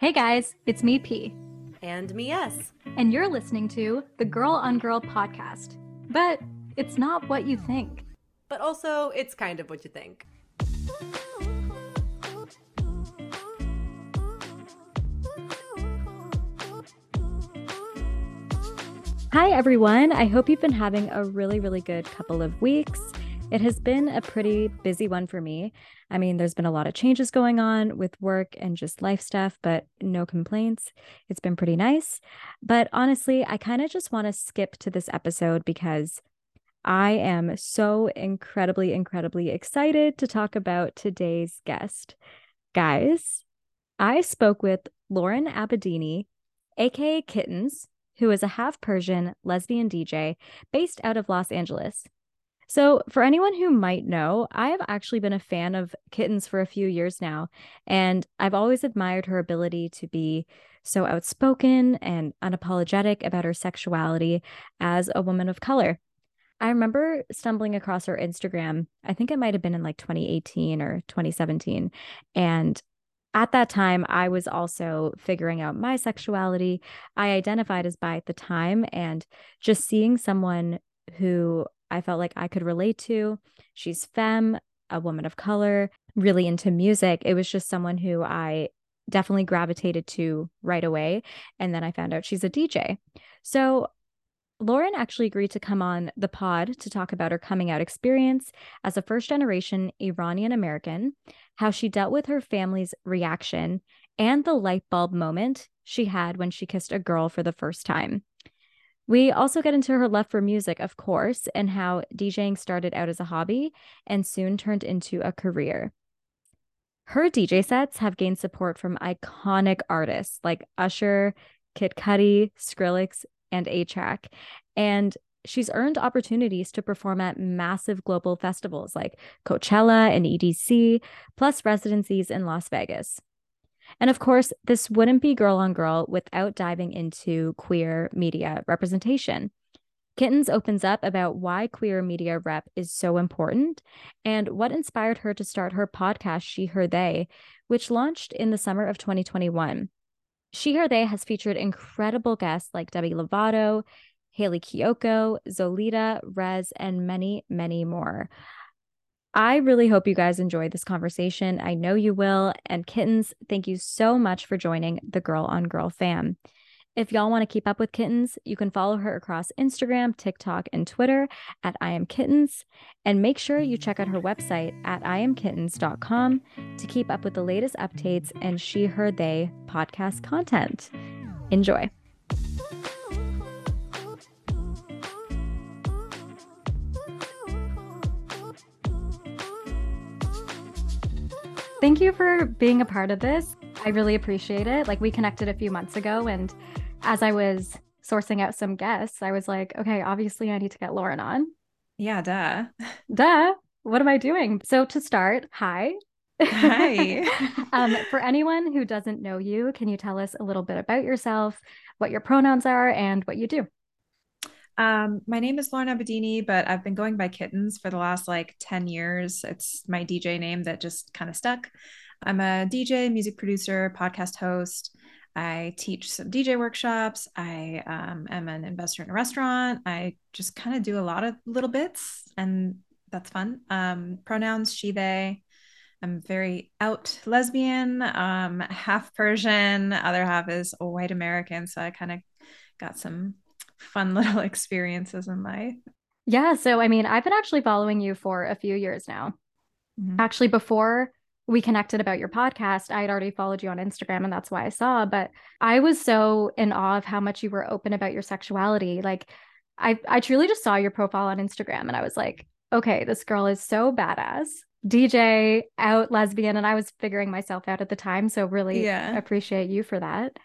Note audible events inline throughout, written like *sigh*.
Hey guys, it's me, P. And me, S. And you're listening to the Girl on Girl podcast. But it's not what you think. But also, it's kind of what you think. Hi, everyone. I hope you've been having a really, really good couple of weeks. It has been a pretty busy one for me. I mean, there's been a lot of changes going on with work and just life stuff, but no complaints. It's been pretty nice. But honestly, I kind of just want to skip to this episode because I am so incredibly, incredibly excited to talk about today's guest. Guys, I spoke with Lauren Abedini, aka Kittens, who is a half Persian lesbian DJ based out of Los Angeles. So, for anyone who might know, I have actually been a fan of Kittens for a few years now, and I've always admired her ability to be so outspoken and unapologetic about her sexuality as a woman of color. I remember stumbling across her Instagram, I think it might have been in like 2018 or 2017. And at that time, I was also figuring out my sexuality. I identified as bi at the time, and just seeing someone who I felt like I could relate to. She's femme, a woman of color, really into music. It was just someone who I definitely gravitated to right away. And then I found out she's a DJ. So Lauren actually agreed to come on the pod to talk about her coming out experience as a first generation Iranian American, how she dealt with her family's reaction, and the light bulb moment she had when she kissed a girl for the first time. We also get into her love for music, of course, and how DJing started out as a hobby and soon turned into a career. Her DJ sets have gained support from iconic artists like Usher, Kid Cudi, Skrillex, and A-Trak. And she's earned opportunities to perform at massive global festivals like Coachella and EDC, plus residencies in Las Vegas. And of course, this wouldn't be Girl on Girl without diving into queer media representation. Kittens opens up about why queer media rep is so important and what inspired her to start her podcast, She, Her, They, which launched in the summer of 2021. She, Her, They has featured incredible guests like Demi Lovato, Hayley Kiyoko, Zolita, Rez, and many, many more. I really hope you guys enjoyed this conversation. I know you will. And kittens, thank you so much for joining the Girl on Girl fam. If y'all want to keep up with Kittens, you can follow her across Instagram, TikTok, and Twitter at I am Kittens. And make sure you check out her website at iamkittens.com to keep up with the latest updates and She, Her, They podcast content. Enjoy. Thank you for being a part of this. I really appreciate it. Like we connected a few months ago and as I was sourcing out some guests, I was like, okay, obviously I need to get Lauren on. Yeah, duh. *laughs* Duh. What am I doing? So to start, hi. Hi. *laughs* um, for anyone who doesn't know you, can you tell us a little bit about yourself, what your pronouns are, and what you do? Um, my name is Lauren Abedini, but I've been going by Kittens for the last like 10 years. It's my DJ name that just kind of stuck. I'm a DJ, music producer, podcast host. I teach some DJ workshops. I um, am an investor in a restaurant. I just kind of do a lot of little bits, and that's fun. Um, pronouns she, they. I'm very out lesbian, um, half Persian, other half is white American. So I kind of got some fun little *laughs* experiences in life. Yeah. So, I mean, I've been actually following you for a few years now. Mm-hmm. Actually, before we connected about your podcast, I had already followed you on Instagram and that's why I saw. But I was so in awe of how much you were open about your sexuality. Like, I, I truly just saw your profile on Instagram and I was like, okay, this girl is so badass. DJ, out lesbian, and I was figuring myself out at the time. So really yeah. appreciate you for that.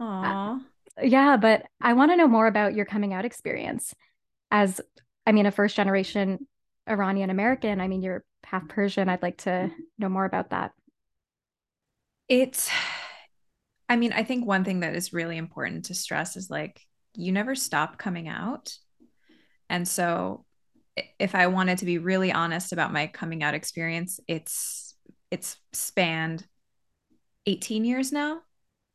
Aww. Uh, yeah, but I want to know more about your coming out experience as, I mean, a first generation Iranian American. I mean, you're half Persian. I'd like to mm-hmm. know more about that. It's, I mean, I think one thing that is really important to stress is like, you never stop coming out. And so, if I wanted to be really honest about my coming out experience, it's it's spanned 18 years now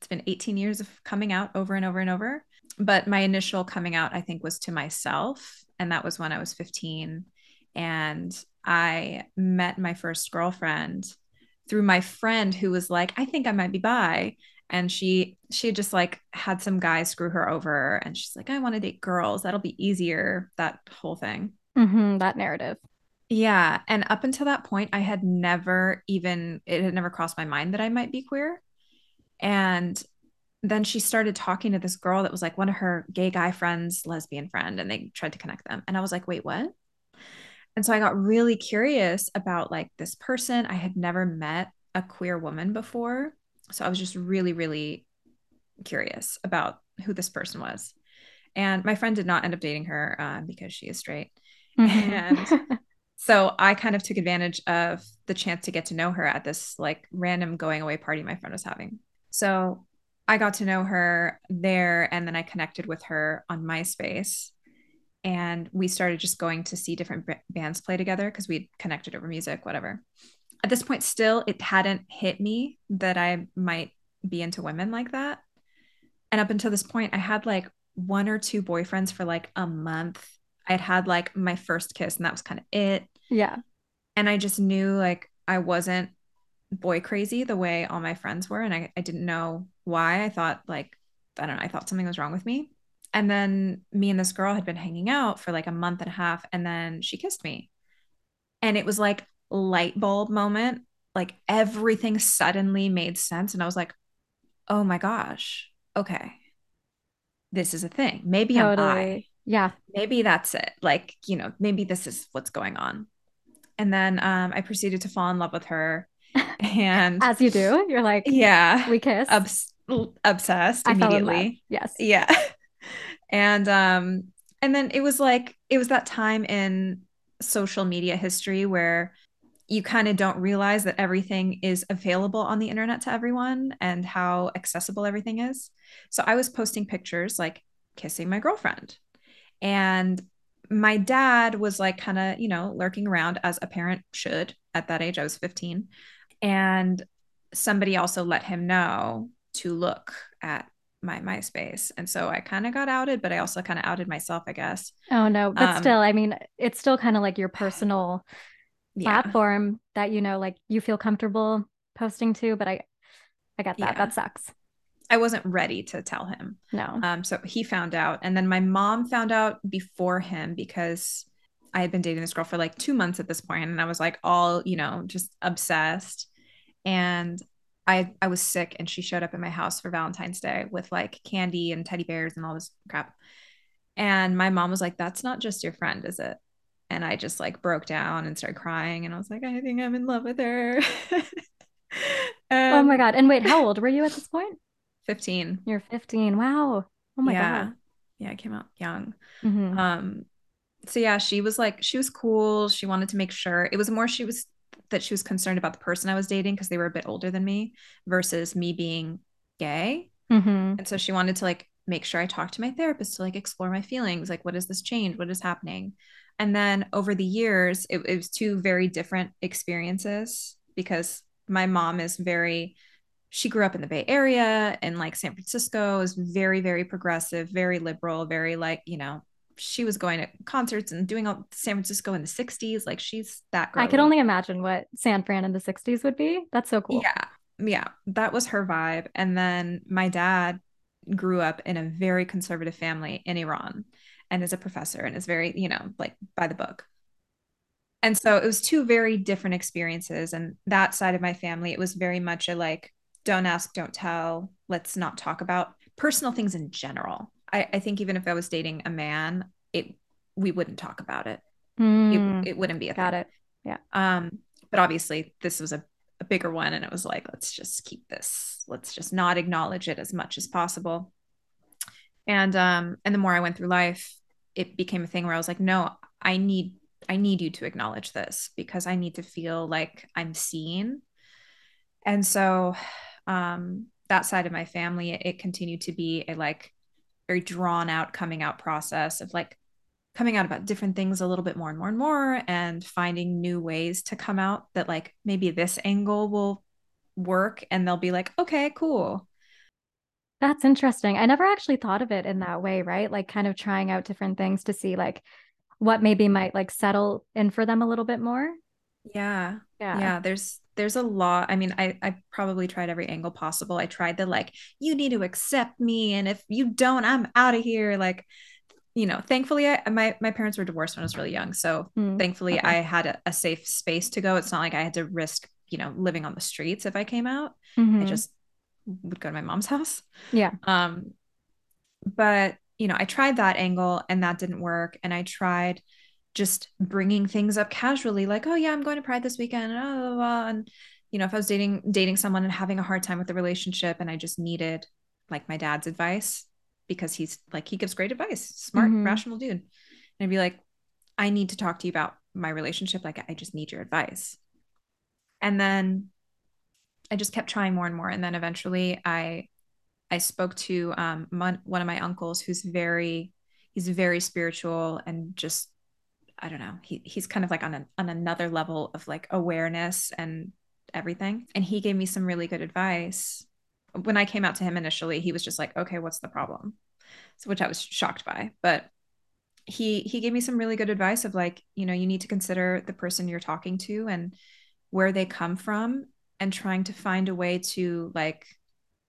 it's been 18 years of coming out over and over and over. But my initial coming out, I think, was to myself. And that was when I was 15. And I met my first girlfriend through my friend who was like, I think I might be bi. And she she just like had some guy screw her over and she's like, I want to date girls. That'll be easier. That whole thing. Mm-hmm, that narrative. Yeah. And up until that point, I had never even, it had never crossed my mind that I might be queer. And then she started talking to this girl that was like one of her gay guy friends, lesbian friend, and they tried to connect them. And I was like, wait, what? And so I got really curious about like this person. I had never met a queer woman before. So I was just really, really curious about who this person was. And my friend did not end up dating her uh, because she is straight. Mm-hmm. And so I kind of took advantage of the chance to get to know her at this like random going away party my friend was having. So I got to know her there and then I connected with her on MySpace. And we started just going to see different b- bands play together because we connected over music, whatever. At this point, still, it hadn't hit me that I might be into women like that. And up until this point, I had like one or two boyfriends for like a month. I'd had like my first kiss, and that was kind of it. Yeah. And I just knew like I wasn't boy crazy the way all my friends were. And I, I didn't know why. I thought like, I don't know, I thought something was wrong with me. And then me and this girl had been hanging out for like a month and a half. And then she kissed me. And it was like light bulb moment. Like everything suddenly made sense. And I was like, oh my gosh, okay. This is a thing. Maybe totally. I'm I. Yeah. Maybe that's it. Like, you know, maybe this is what's going on. And then um, I proceeded to fall in love with her. And as you do, you're like, yeah, we kiss. Obs- obsessed I immediately. Yes. Yeah. *laughs* and um, and then it was like it was that time in social media history where you kind of don't realize that everything is available on the internet to everyone and how accessible everything is. So I was posting pictures like kissing my girlfriend. And my dad was like kind of, you know, lurking around as a parent should at that age. I was 15. And somebody also let him know to look at my MySpace. And so I kind of got outed, but I also kind of outed myself, I guess. Oh, no. But um, still, I mean, it's still kind of like your personal *sighs* yeah. platform that, you know, like you feel comfortable posting to. But I, I get that. Yeah. That sucks. I wasn't ready to tell him. No. Um, so he found out. And then my mom found out before him because I had been dating this girl for like two months at this point, and I was like all, you know, just obsessed. And I I was sick and she showed up at my house for Valentine's Day with like candy and teddy bears and all this crap. And my mom was like, That's not just your friend, is it? And I just like broke down and started crying. And I was like, I think I'm in love with her. *laughs* oh my God. And wait, how old were you at this point? 15. You're 15. Wow. Oh my yeah. God. Yeah, I came out young. Mm-hmm. Um, so yeah, she was like, she was cool. She wanted to make sure it was more she was that she was concerned about the person I was dating because they were a bit older than me versus me being gay. Mm-hmm. And so she wanted to like make sure I talked to my therapist to like explore my feelings. Like, what does this change? What is happening? And then over the years, it, it was two very different experiences because my mom is very she grew up in the Bay Area and like San Francisco is very, very progressive, very liberal, very like, you know, she was going to concerts and doing all San Francisco in the 60s. Like she's that girl. I could only imagine what San Fran in the 60s would be. That's so cool. Yeah. Yeah. That was her vibe. And then my dad grew up in a very conservative family in Iran and is a professor and is very, you know, like by the book. And so it was two very different experiences. And that side of my family, it was very much a like, don't ask, don't tell. Let's not talk about personal things in general. I, I think even if I was dating a man, it we wouldn't talk about it. Mm, it, it wouldn't be a got thing. it. Yeah. Um, but obviously this was a, a bigger one, and it was like, let's just keep this. Let's just not acknowledge it as much as possible. And um, and the more I went through life, it became a thing where I was like, no, I need I need you to acknowledge this because I need to feel like I'm seen. And so um, that side of my family, it, it continued to be a like very drawn out coming out process of like coming out about different things a little bit more and more and more and finding new ways to come out that like maybe this angle will work and they'll be like okay cool That's interesting. I never actually thought of it in that way, right? Like kind of trying out different things to see like what maybe might like settle in for them a little bit more. Yeah. Yeah. Yeah. There's there's a lot. I mean, I I probably tried every angle possible. I tried the like, you need to accept me, and if you don't, I'm out of here. Like, you know, thankfully, I my my parents were divorced when I was really young, so Mm, thankfully, okay. I had a, a safe space to go. It's not like I had to risk, you know, living on the streets if I came out. I Mhm. just would go to my mom's house. Yeah. Um, but you know, I tried that angle and that didn't work. And I tried just bringing things up casually, like, oh yeah, I'm going to Pride this weekend, and, blah, blah, blah. and you know, if I was dating dating someone and having a hard time with the relationship, and I just needed like my dad's advice because he's like he gives great advice, smart, Mhm. rational dude, and I'd be like, I need to talk to you about my relationship, like I just need your advice, and then I just kept trying more and more, and then eventually I I spoke to um, mon- one of my uncles who's very he's very spiritual and just I don't know he he's kind of like on an, on another level of like awareness and everything. And he gave me some really good advice. When I came out to him initially he was just like okay what's the problem? So which I was shocked by. But he he gave me some really good advice of like you know you need to consider the person you're talking to and where they come from and trying to find a way to like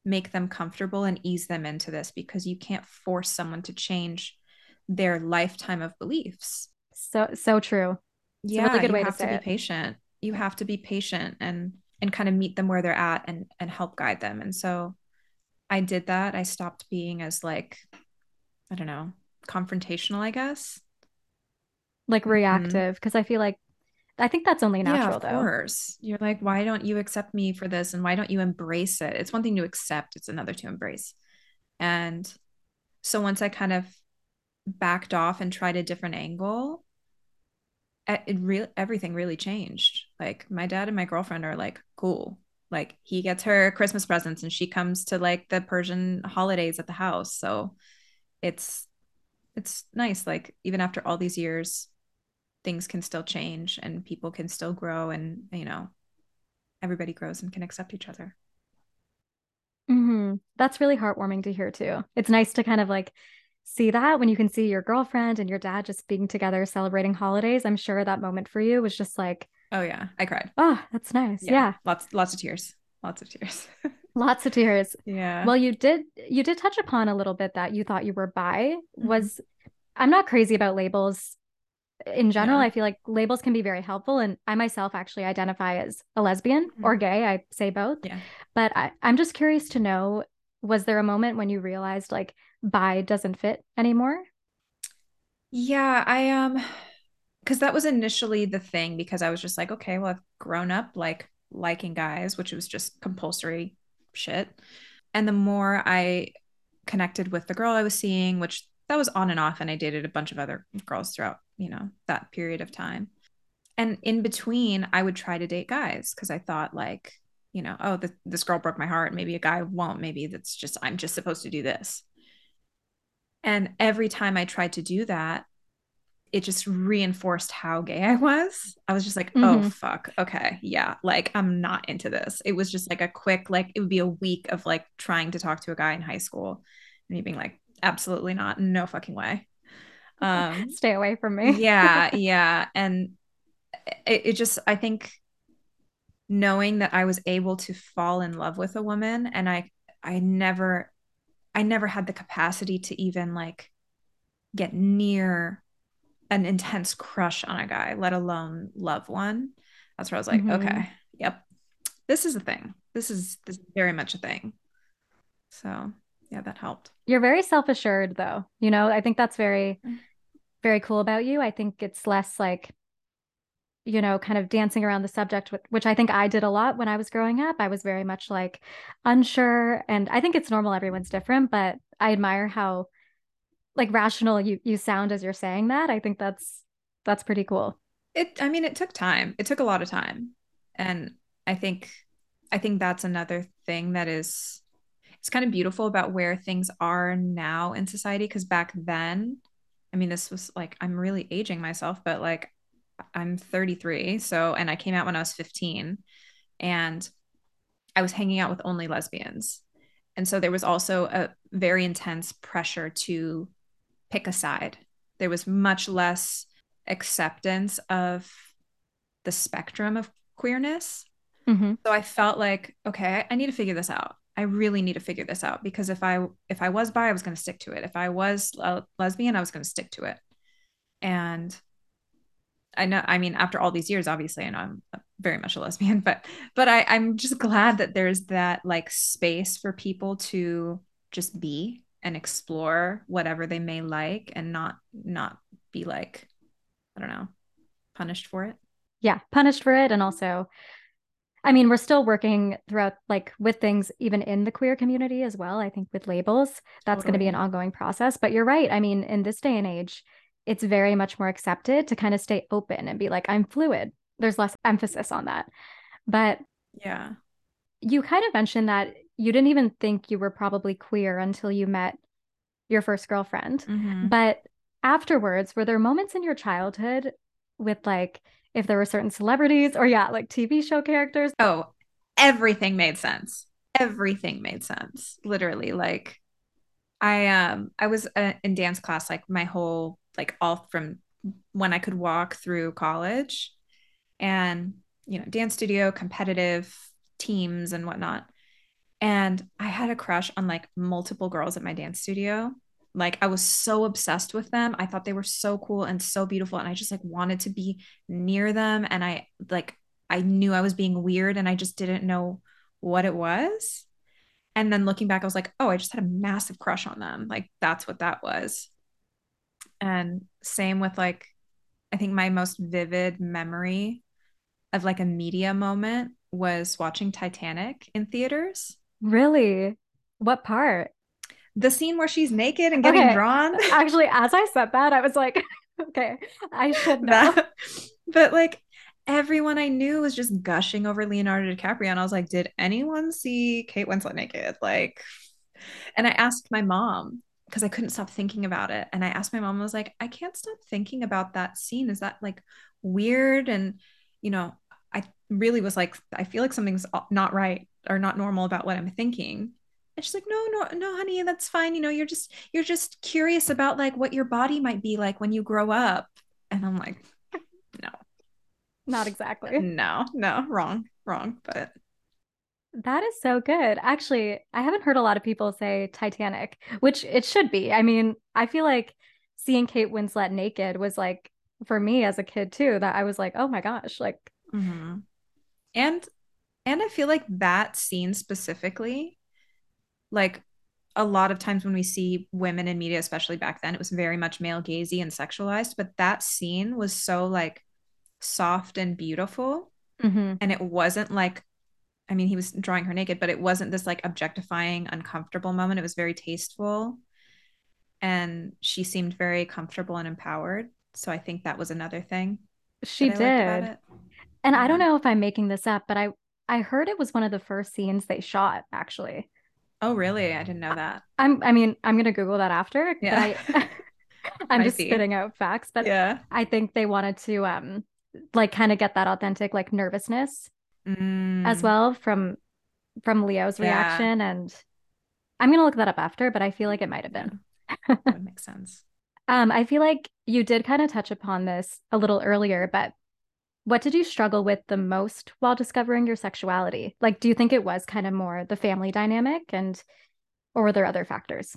make them comfortable and ease them into this because you can't force someone to change their lifetime of beliefs. So so true. a Yeah, really good you way to have to, be it. patient. You have to be patient and and kind of meet them where they're at and and help guide them. And so I did that. I stopped being as like I don't know, confrontational, I guess. Like Mhm. reactive because I feel like I think that's only Yeah, natural of though. course. You're like, why don't you accept me for this? And why don't you embrace it? It's one thing to accept, it's another to embrace. And so once I kind of backed off and tried a different angle, it really everything really changed. Like my dad and my girlfriend are like, cool. Like he gets her Christmas presents and she comes to like the Persian holidays at the house. So it's it's nice. Like even after all these years, things can still change and people can still grow and you know, everybody grows and can accept each other. hmm That's really heartwarming to hear too. It's nice to kind of like see that when you can see your girlfriend and your dad just being together celebrating holidays. I'm sure that moment for you was just like, Oh yeah, I cried. oh, that's nice. Yeah. Lots lots of tears. Lots of tears. *laughs* Lots of tears. yeah. Well, you did you did touch upon a little bit that you thought you were bi. Mhm. Was I'm not crazy about labels in general. Yeah. I feel like labels can be very helpful. And I myself actually identify as a lesbian or gay. I say both. Yeah. But I, I'm just curious to know, was there a moment when you realized like bi doesn't fit anymore? Yeah, I um because that was initially the thing because I was just like, okay, well, I've grown up like liking guys, which was just compulsory shit. And the more I connected with the girl I was seeing, which that was on and off, and I dated a bunch of other girls throughout, you know, that period of time. And in between, I would try to date guys because I thought like, you know, oh, th- this girl broke my heart. Maybe a guy won't. Maybe that's just I'm just supposed to do this. And every time I tried to do that, it just reinforced how gay I was. I was just like, oh, Mhm. fuck. Okay. Yeah. Like, I'm not into this. It was just like a quick, like, it would be a week of like trying to talk to a guy in high school and me being like, absolutely not. No fucking way. Um, *laughs* Stay away from me. yeah. *laughs* Yeah. And it, it just, I think knowing that I was able to fall in love with a woman and I, I never, I never had the capacity to even like get near an intense crush on a guy, let alone love one. That's where I was like, Mhm. okay, yep, this is a thing. This is this is very much a thing. So yeah, that helped. You're very self-assured though. You know, I think that's very, Mm. very cool about you. I think it's less like, you know, kind of dancing around the subject, which I think I did a lot when I was growing up. I was very much like unsure. And I think it's normal, everyone's different, but I admire how like rational you you sound as you're saying that. I think that's that's pretty cool. It I mean, it took time. It took a lot of time. And I think I think that's another thing that is it's kind of beautiful about where things are now in society because back then, I mean, this was like I'm really aging myself, but like I'm 33, so and I came out when I was 15 and I was hanging out with only lesbians. And so there was also a very intense pressure to pick a side. There was much less acceptance of the spectrum of queerness. Mm-hmm. So I felt like, okay, I need to figure this out. I really need to figure this out because if I if I was bi, I was going to stick to it. If I was a lesbian, I was going to stick to it. And I know, I mean, after all these years, obviously, I know I'm very much a lesbian, but but I, I'm just glad that there's that like space for people to just be and explore whatever they may like and not not be like, I don't know, punished for it. Yeah, punished for it. And also, I mean, we're still working throughout like with things even in the queer community as well. I think with labels, that's totally. going to be an ongoing process. But you're right. I mean, in this day and age, it's very much more accepted to kind of stay open and be like, I'm fluid. There's less emphasis on that. But yeah, you kind of mentioned that you didn't even think you were probably queer until you met your first girlfriend. Mm-hmm. But afterwards, were there moments in your childhood with like, if there were certain celebrities or yeah, like TV show characters? Oh, everything made sense. Everything made sense. Literally, like I um I was uh, in dance class like my whole like all from when I could walk through college and, you know, dance studio, competitive teams and whatnot. And I had a crush on like multiple girls at my dance studio. Like I was so obsessed with them. I thought they were so cool and so beautiful. And I just like wanted to be near them. And I like, I knew I was being weird and I just didn't know what it was. And then looking back, I was like, oh, I just had a massive crush on them. Like that's what that was. And same with like, I think my most vivid memory of like a media moment was watching Titanic in theaters. Really? What part? The scene where she's naked and getting okay. drawn. *laughs* Actually, as I said that, I was like, *laughs* okay, I should *laughs* know. That, but like everyone I knew was just gushing over Leonardo DiCaprio. And I was like, did anyone see Kate Winslet naked? Like, and I asked my mom, because I couldn't stop thinking about it. And I asked my mom, I was like, I can't stop thinking about that scene. Is that like weird? And, you know, I really was like, I feel like something's not right or not normal about what I'm thinking. And she's like, no, no, no, honey, that's fine. You know, you're just, you're just curious about like what your body might be like when you grow up. And I'm like, *laughs* no, not exactly. No, no, wrong, wrong. But that is so good. Actually, I haven't heard a lot of people say Titanic, which it should be. I mean, I feel like seeing Kate Winslet naked was like for me as a kid too that I was like, "Oh my gosh, like mm-hmm. And and I feel like that scene specifically like a lot of times when we see women in media especially back then it was very much male gazy and sexualized, but that scene was so like soft and beautiful. Mm-hmm. And it wasn't like I mean, he was drawing her naked, but it wasn't this like objectifying, uncomfortable moment. It was very tasteful. And she seemed very comfortable and empowered. So I think that was another thing. She did. And yeah. I don't know if I'm making this up, but I I heard it was one of the first scenes they shot actually. Oh, really? I didn't know that. I'm I mean, I'm going to google that after. Yeah. I, *laughs* I'm *laughs* just be. spitting out facts, but yeah. I think they wanted to um like kind of get that authentic like nervousness mm. as well from from Leo's yeah. reaction. And I'm gonna look that up after, but I feel like it might have been. That *laughs* makes sense. um, I feel like you did kind of touch upon this a little earlier, but what did you struggle with the most while discovering your sexuality? Like, do you think it was kind of more the family dynamic and or were there other factors?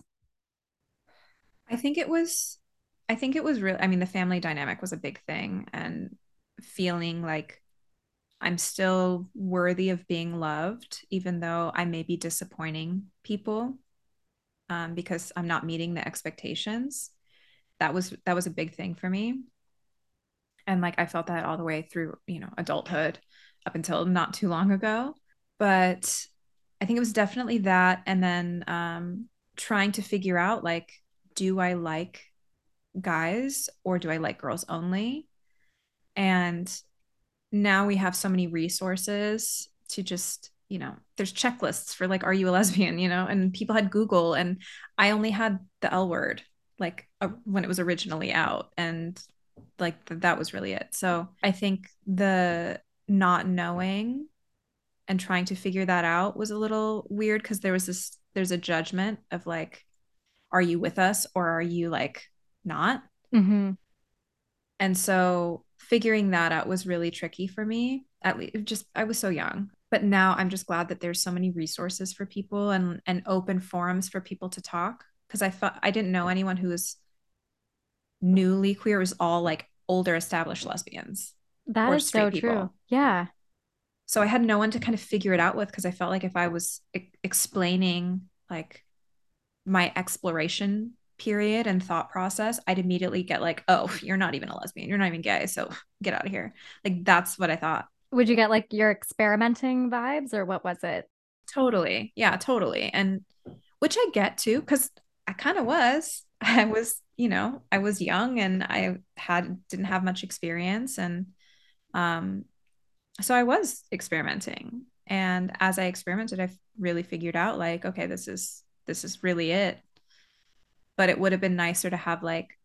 I think it was I think it was real I mean the family dynamic was a big thing and feeling like I'm still worthy of being loved, even though I may be disappointing people um, because I'm not meeting the expectations. That was that was a big thing for me, and like I felt that all the way through, you know, adulthood up until not too long ago. But I think it was definitely that, and then um, trying to figure out like, do I like guys or do I like girls only? And now we have so many resources to just you know there's checklists for like are you a lesbian you know? And people had google and i only had the l word like uh, when it was originally out. And like th- that was really it. So i think the not knowing and trying to figure that out was a little weird because there was this there's a judgment of like are you with us or are you like not? Mm-hmm. and so figuring that out was really tricky for me at least just i was so young but now i'm just glad that there's so many resources for people and and open forums for people to talk because i felt i didn't know anyone who was newly queer it was all like older established lesbians That Or so people. true. Yeah. so i had no one to kind of figure it out with because i felt like if i was e- explaining like my exploration period and thought process i'd immediately get like oh *laughs* you're not even a lesbian. You're not even gay. So get out of here. Like that's what i thought. Would you get like your experimenting vibes or what was it? totally. Yeah totally. And which i get too because i kind of was. *laughs* I was you know i was young and i had didn't have much experience and um so i was experimenting. And as i experimented i really figured out like okay this is this is really it but it would have been nicer to have like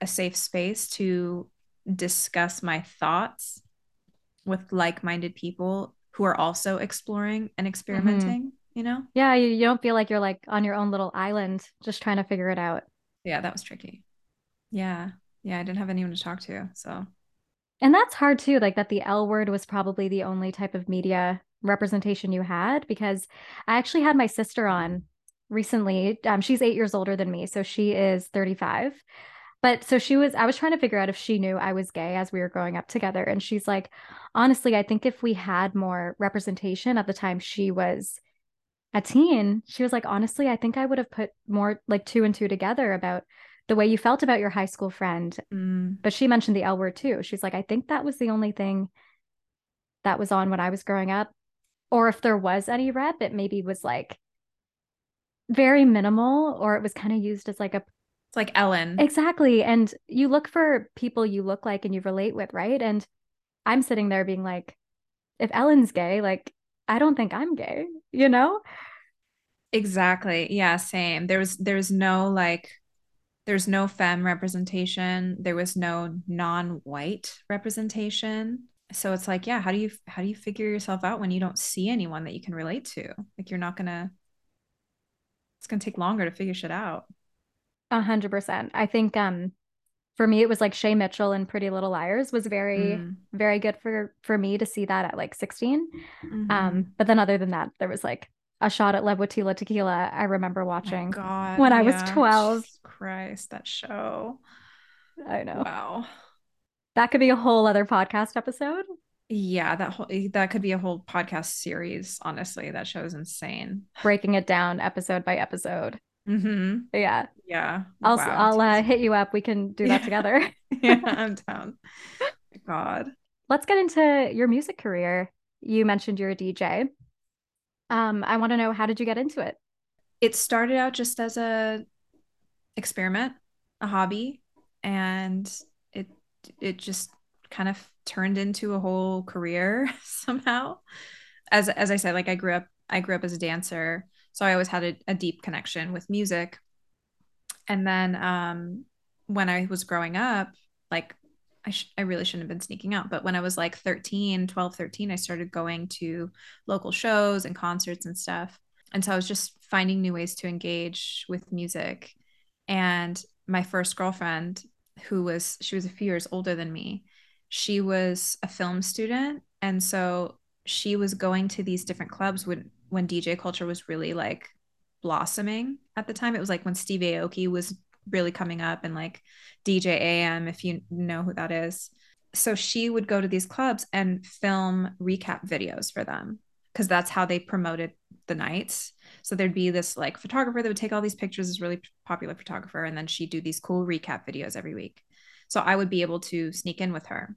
a safe space to discuss my thoughts with like-minded people who are also exploring and mm-hmm. experimenting you know? Yeah, you, you don't feel like you're like on your own little island just trying to figure it out. yeah that was tricky. Yeah. Yeah i didn't have anyone to talk to so. And that's hard too, like that the L word was probably the only type of media representation you had because I actually had my sister on recently. Um, she's eight years older than me, so she is 35. But so she was, I was trying to figure out if she knew I was gay as we were growing up together. And she's like, honestly, I think if we had more representation at the time she was a teen, she was like, honestly, I think I would have put more like two and two together about the way you felt about your high school friend mm, but she mentioned the L word too. She's like, I think that was the only thing that was on when I was growing up. Or if there was any rep, it maybe was like very minimal, or it was kind of used as like a it's like ellen exactly. And you look for people you look like and you relate with, right? And I'm sitting there being like, if Ellen's gay, like, I don't think I'm gay, you know? Exactly. Yeah, same. There was there's no like there's no femme representation. There was no non-white representation. So it's like, yeah, how do you how do you figure yourself out when you don't see anyone that you can relate to? Like you're not gonna it's gonna take longer to figure shit out. A hundred percent. I think um for me it was like Shay Mitchell and Pretty Little Liars was very, Mm. very good for for me to see that at like 16. Mhm. Um, but then other than that, there was like a shot at Love with Tila Tequila. I remember Oh watching. God, when I was 12. Jesus Christ, that show. I know Wow. that could be a whole other podcast episode. Yeah, that whole that could be a whole podcast series, honestly. That show is insane. Breaking it down episode by episode. Mm-hmm. Yeah, Yeah. I'll Wow. I'll uh, hit you up. We can do that Yeah. together. *laughs* yeah, I'm down. God. Let's get into your music career. You mentioned you're a DJ. Um, I want to know how did you get into it? It started out just as a experiment, a hobby, and it it just kind of turned into a whole career *laughs* somehow. As as I said, like I grew up I grew up as a dancer, so I always had a, a deep connection with music. And then um when I was growing up, like I, sh- I really shouldn't have been sneaking out, but when I was like 13, 12, 13, I started going to local shows and concerts and stuff. And so I was just finding new ways to engage with music. And my first girlfriend, who was, she was a few years older than me, she was a film student. And so she was going to these different clubs when, when DJ culture was really like blossoming at the time. It was like when Steve Aoki was really coming up and like DJ AM, if you know who that is. So she would go to these clubs and film recap videos for them because that's how they promoted the nights. So there'd be this like photographer that would take all these pictures, this really popular photographer, and then she'd do these cool recap videos every week. So I would be able to sneak in with her.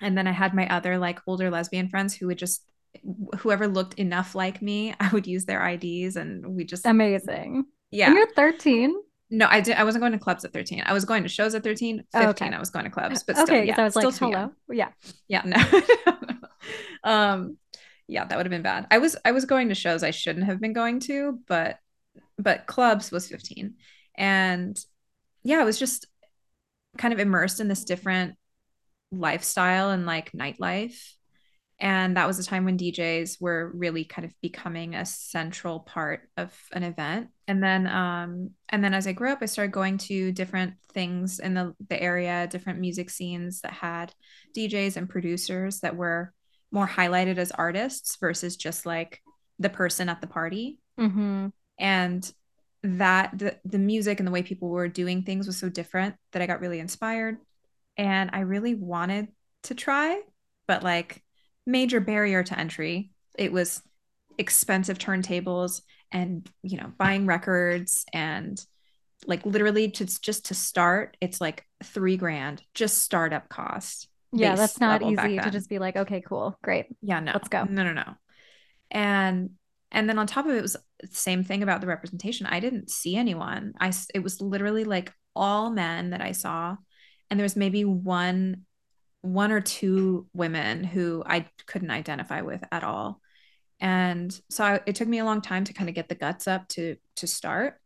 And then I had my other like older lesbian friends who would just whoever looked enough like me, *laughs* I would use their IDs and we just Amazing. yeah. And you're 13. No, I did. I wasn't going to clubs at 13. I was going to shows at 13. 15, Oh, okay. I was going to clubs, but still, okay, yeah, I was still like, hello. Yeah. Yeah, no. *laughs* um, yeah, that would have been bad. I was I was going to shows I shouldn't have been going to, but but clubs was 15, and yeah, it was just kind of immersed in this different lifestyle and like nightlife, And that was a time when DJs were really kind of becoming a central part of an event. And then um and then as I grew up, I started going to different things in the, the area, different music scenes that had DJs and producers that were more highlighted as artists versus just like the person at the party. Mm-hmm. And that the, the music and the way people were doing things was so different that I got really inspired. And I really wanted to try, but like major barrier to entry. It was expensive turntables and, you know, buying records and like literally to just to start, it's like three grand, just startup cost. Yeah, that's not easy to just be like, okay, cool, great. Yeah, no. Let's go. No, no, no. And and then on top of it, was the same thing about the representation. I didn't see anyone. i it was literally like all men that I saw, and there was maybe one one or two women who I couldn't identify with at all. And so I, it took me a long time to kind of get the guts up to to start.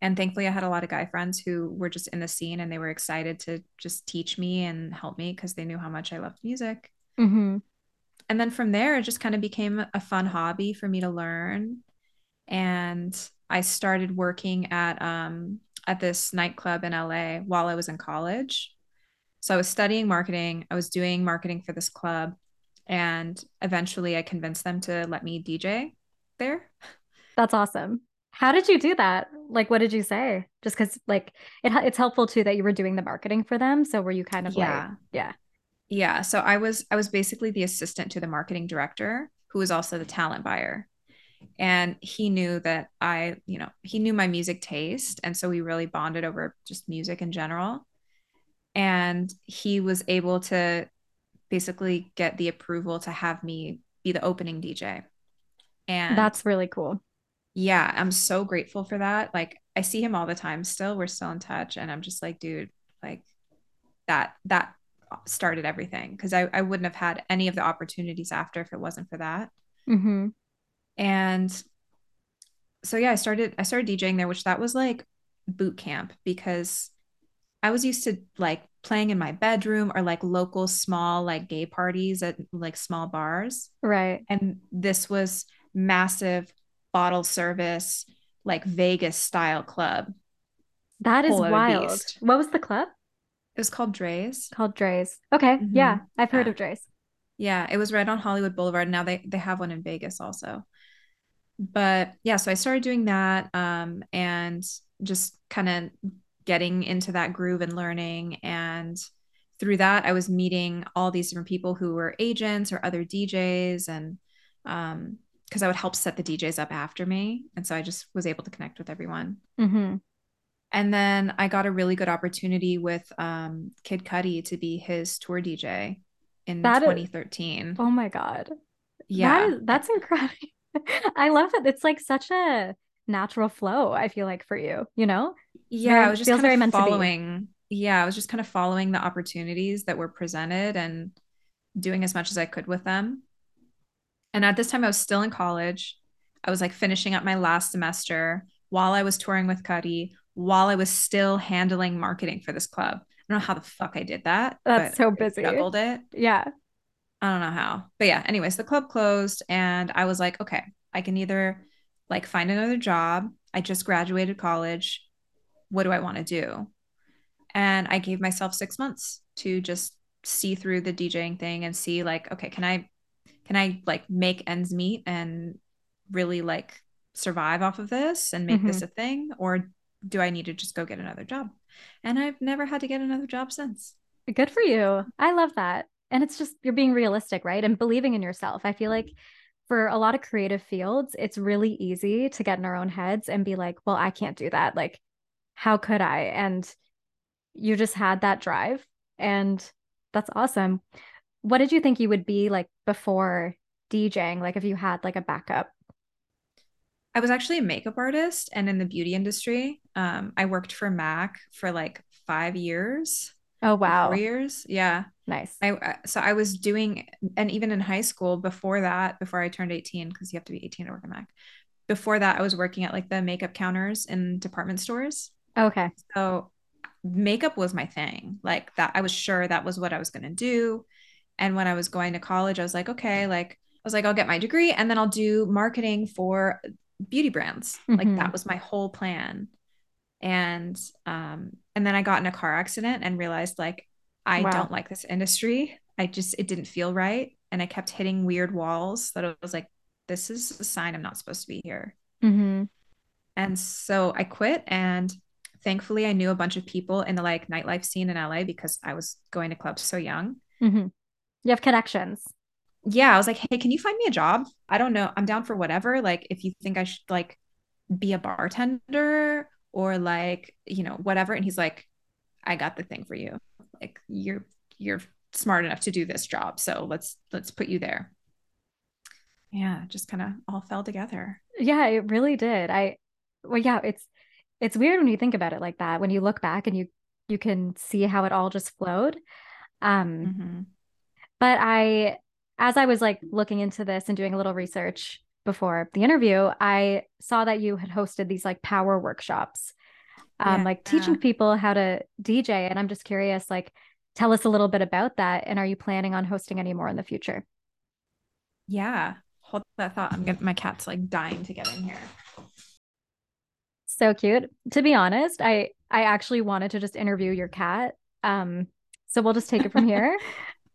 And thankfully, I had a lot of guy friends who were just in the scene and they were excited to just teach me and help me because they knew how much I loved music Mm-hmm. And then from there it just kind of became a fun hobby for me to learn and i started working at um at this nightclub in la while i was in college so i was studying marketing i was doing marketing for this club and eventually i convinced them to let me dj there That's awesome. How did you do that? Like, what did you say? Just because, like, it, it's helpful too that you were doing the marketing for them. So were you kind of yeah like, yeah, yeah so i was i was basically the assistant to the marketing director who was also the talent buyer. And he knew that i you know he knew my music taste and so we really bonded over just music in general. And he was able to basically get the approval to have me be the opening dj and that's really cool. yeah i'm so grateful for that. Like i see him all the time still. We're still in touch and i'm just like dude like that that started everything because I, I wouldn't have had any of the opportunities after if it wasn't for that Mm-hmm. and so yeah i started i started djing there which that was like boot camp because i was used to like playing in my bedroom or like local small like gay parties at like small bars Right. and this was massive bottle service like vegas style club That is wild. beast. What was the club it was called Drai's called? Drai's. Okay. Mhm. Yeah. I've heard Yeah. of Drai's. Yeah, it was right on Hollywood Boulevard. Now they they have one in Vegas also. But yeah, so I started doing that um and just kind of getting into that groove and learning and through that I was meeting all these different people who were agents or other DJs and um because I would help set the DJs up after me and so I just was able to connect with everyone. Mm-hmm. And then I got a really good opportunity with um Kid Cudi to be his tour DJ in That is- 2013. Oh my God. yeah. That is, that's incredible. *laughs* I love it. It's like such a natural flow, I feel like, for you, you know? yeah very- i was just feels kind very of meant to be. following yeah i was just kind of following the opportunities that were presented and doing as much as i could with them and at this time i was still in college i was like finishing up my last semester while i was touring with Cudi while i was still handling marketing for this club i don't know how the fuck i did that That's so I busy. juggled it Yeah. I don't know how. But yeah, anyways, the club closed and I was like, okay, I can either like find another job. I just graduated college. What do I want to do? And I gave myself 6 months to just see through the DJing thing and see like, okay, can I can I like make ends meet and really like survive off of this and make this mm-hmm. a thing or do I need to just go get another job? And I've never had to get another job since. Good for you. I love that. And it's just you're being realistic, right? And believing in yourself. I feel like for a lot of creative fields, it's really easy to get in our own heads and be like, well, I can't do that. Like, how could I? And you just had that drive. And that's awesome. What did you think you would be like before DJing? Like, if you had like a backup? I was actually a makeup artist and in the beauty industry. Um, I worked for MAC for like five years, Oh, wow. four years. Yeah. Nice. I I- so I was doing, and even in high school before that, before I turned 18, because you have to be 18 to work at MAC. Before that, I was working at like the makeup counters in department stores. Okay. So makeup was my thing. Like that, I was sure that was what I was going to do. and when I was going to college, I was like, okay, like I was like, I'll get my degree and then I'll do marketing for beauty brands. Mm-hmm. Like that was my whole plan. And um, and then I got in a car accident and realized like I wow. don't like this industry. I just it didn't feel right. And I kept hitting weird walls that I was like, this is a sign I'm not supposed to be here. Mm-hmm. And so I quit and thankfully I knew a bunch of people in the like nightlife scene in LA because I was going to clubs so young. Mm-hmm. You have connections. Yeah. I was like, hey, can you find me a job? I don't know. I'm down for whatever. Like, if you think I should like be a bartender or like, you know, whatever. And he's like, I got the thing for you. Like, you're, you're smart enough to do this job. So let's, let's put you there. Yeah. Just kind of all fell together. Yeah. It really did. I, well, yeah, it's, it's weird when you think about it like that when you look back and you you can see how it all just flowed um mm-hmm. but i as i was like looking into this and doing a little research before the interview i saw that you had hosted these like power workshops um yeah. like teaching people how to dj and i'm just curious like tell us a little bit about that and are you planning on hosting any more in the future yeah hold that thought i'm getting my cat's like dying to get in here so cute. To be honest, I I actually wanted to just interview your cat. Um, so we'll just take it from *laughs* here.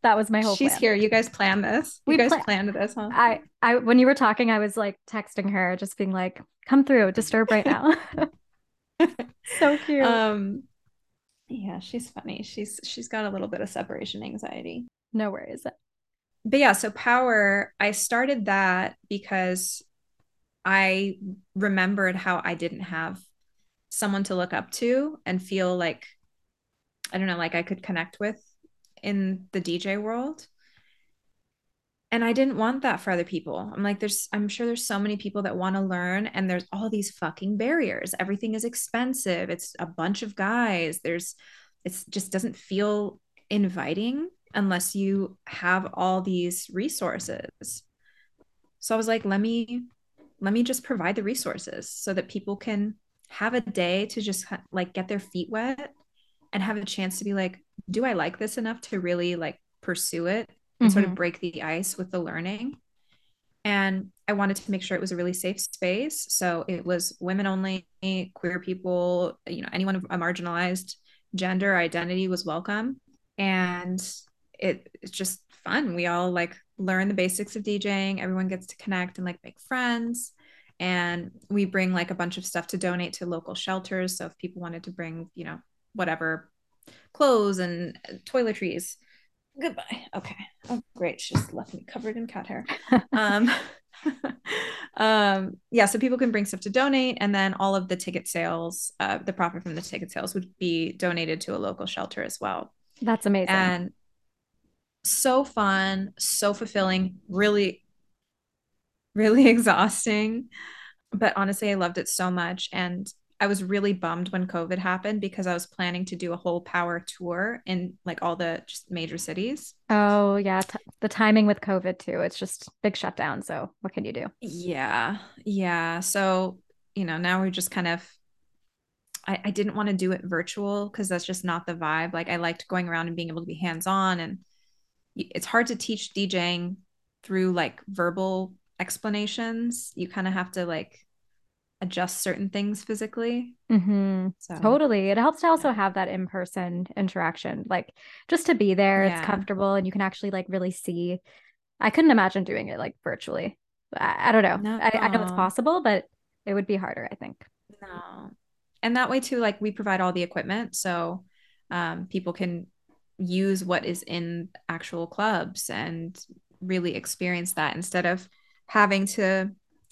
That was my whole. She's plan. here. You guys planned this. We guys pla- planned this, huh? I I when you were talking, I was like texting her, just being like, "Come through, disturb right now." *laughs* so cute. Um, yeah, she's funny. She's she's got a little bit of separation anxiety. No worries. But yeah, so power. I started that because I remembered how I didn't have someone to look up to and feel like I don't know, like I could connect with in the DJ world. And I didn't want that for other people. I'm like, there's, I'm sure there's so many people that want to learn, and there's all these fucking barriers. Everything is expensive. It's a bunch of guys. There's, it just doesn't feel inviting unless you have all these resources. So I was like, let me let me just provide the resources so that people can have a day to just like get their feet wet and have a chance to be like do i like this enough to really like pursue it and mm-hmm. sort of mm-hmm. break the ice with the learning and i wanted to make sure it was a really safe space so it was women only queer people you know anyone of a marginalized gender identity was welcome and it, it's just fun we all like learn the basics of DJing. Everyone gets to connect and like make friends. And we bring like a bunch of stuff to donate to local shelters. So if people wanted to bring, you know, whatever clothes and toiletries. Goodbye. Okay. Oh, great. She's left me covered in cat hair. *laughs* um, *laughs* um, yeah. So people can bring stuff to donate, and then all of the ticket sales, uh, the profit from the ticket sales would be donated to a local shelter as well. That's amazing. And so fun, so fulfilling, really, really *laughs* exhausting. But honestly, I loved it so much. And I was really bummed when COVID happened because I was planning to do a whole power tour in like all the major cities. Oh, yeah. T- the timing with COVID too. It's just big shutdown. So, what can you do? Yeah. Yeah. So, you know, now we're just kind of I, I, didn't want to do it virtual because that's just not the vibe. Like I liked going around and being able to be hands on and it's hard to teach DJing through like verbal explanations. You kind of have to like adjust certain things physically. Mm-hmm. So, totally. It helps to also have that in person interaction, like just to be there. Yeah. It's comfortable and you can actually like really see. I couldn't imagine doing it like virtually. I, I don't know. No. I, I know it's possible, but it would be harder, I think. No. And that way, too, like we provide all the equipment. So um, people can use what is in actual clubs and really experience that instead of having to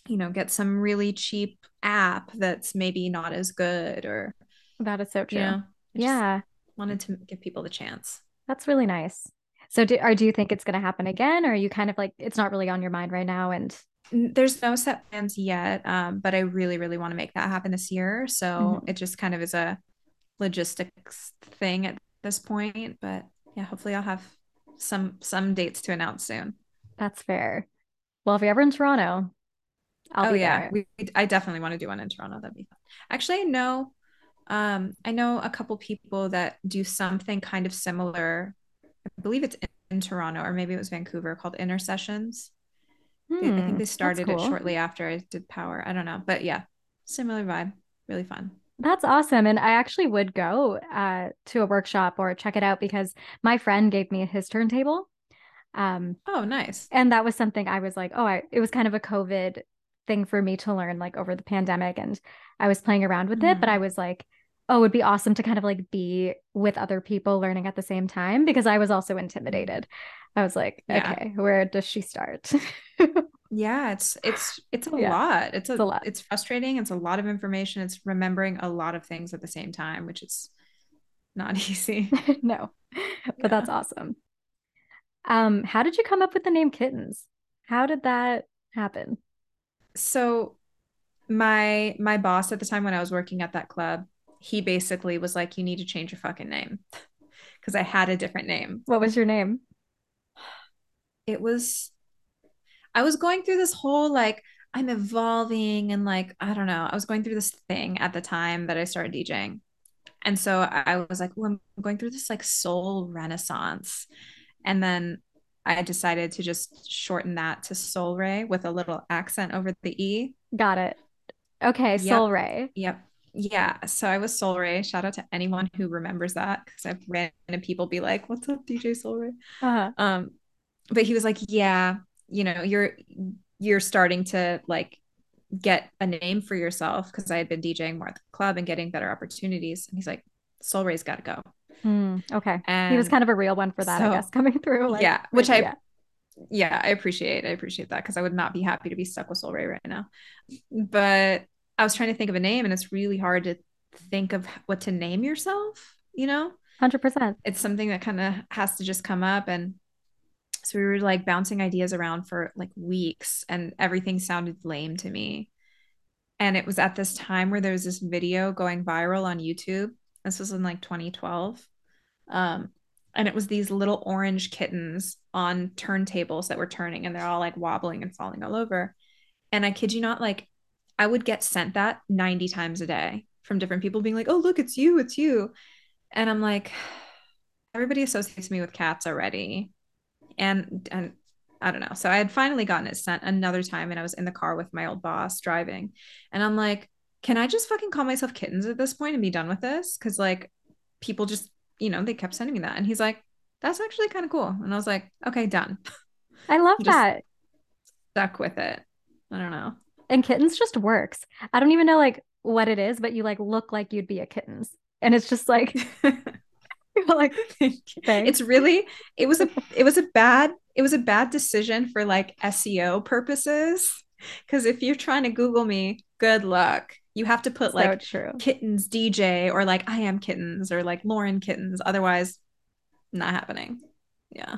you know get some really cheap app that's maybe not as good or that is so true you know, yeah wanted to give people the chance that's really nice so do, or do you think it's going to happen again or are you kind of like it's not really on your mind right now and there's no set plans yet um, but i really really want to make that happen this year so mm-hmm. it just kind of is a logistics thing at this point, but yeah, hopefully I'll have some some dates to announce soon. That's fair. Well, if you're ever in Toronto, I'll oh, yeah. We, I definitely want to do one in Toronto. That'd be fun. Actually, I know um I know a couple people that do something kind of similar. I believe it's in Toronto, or maybe it was Vancouver, called Inner Sessions. Hmm, I think they started cool. it shortly after I did Power. I don't know, but yeah, similar vibe. Really fun. That's awesome. And I actually would go uh, to a workshop or check it out because my friend gave me his turntable. Um, oh, nice. And that was something I was like, oh, I, it was kind of a COVID thing for me to learn like over the pandemic. And I was playing around with mm. it, but I mm-hmm. was like, oh, it would be awesome to kind of like be with other people learning at the same time because I was also intimidated. I was like, yeah. okay, where does she start? *laughs* yeah, it's it's it's a yeah. lot. It's a, it's a lot. It's frustrating. It's a lot of information. It's remembering a lot of things at the same time, which is not *laughs* easy. *laughs* no. But yeah. that's awesome. Um, how did you come up with the name Kittens? How did that happen? So my my boss at the time when I was working at that club, he basically was like, You need to change your fucking name. *laughs* Because I had a different name. What was your name? It was I was going through this whole like I'm evolving and like I don't know. I was going through this thing at the time that I started DJing. And so I was like, well, I'm going through this like soul renaissance. And then I decided to just shorten that to Soul Ray with a little accent over the E. Got it. Okay, yep. Soul Ray. Yep. Yeah. So I was Soul Ray. Shout out to anyone who remembers that because I've ran into people be like, What's up, DJ Soul Ray? Uh-huh. Um, but he was like, Yeah, you know, you're you're starting to like get a name for yourself because I had been DJing more at the club and getting better opportunities. And he's like, Soul Ray's gotta go. Mm, okay. And he was kind of a real one for that, so, I guess, *laughs* coming through. Like, yeah, which I yeah. yeah, I appreciate. I appreciate that because I would not be happy to be stuck with Soul Ray right now. But I was trying to think of a name and it's really hard to think of what to name yourself, you know? 100%. It's something that kind of has to just come up and so we were like bouncing ideas around for like weeks and everything sounded lame to me. And it was at this time where there was this video going viral on YouTube. This was in like 2012. Um, and it was these little orange kittens on turntables that were turning and they're all like wobbling and falling all over. And I kid you not, like I would get sent that 90 times a day from different people being like, oh, look, it's you, it's you. And I'm like, *sighs* everybody associates me with cats already and and I don't know. So I had finally gotten it sent another time and I was in the car with my old boss driving. And I'm like, can I just fucking call myself kittens at this point and be done with this? Cause like people just, you know, they kept sending me that. And he's like, that's actually kind of cool. And I was like, okay, done. I love *laughs* that. Stuck with it. I don't know. And kittens just works. I don't even know like what it is, but you like look like you'd be a kittens. And it's just like *laughs* *laughs* like it's really it was a it was a bad it was a bad decision for like SEO purposes because if you're trying to Google me, good luck. You have to put so like true. kittens DJ or like I am kittens or like Lauren kittens. Otherwise, not happening. Yeah.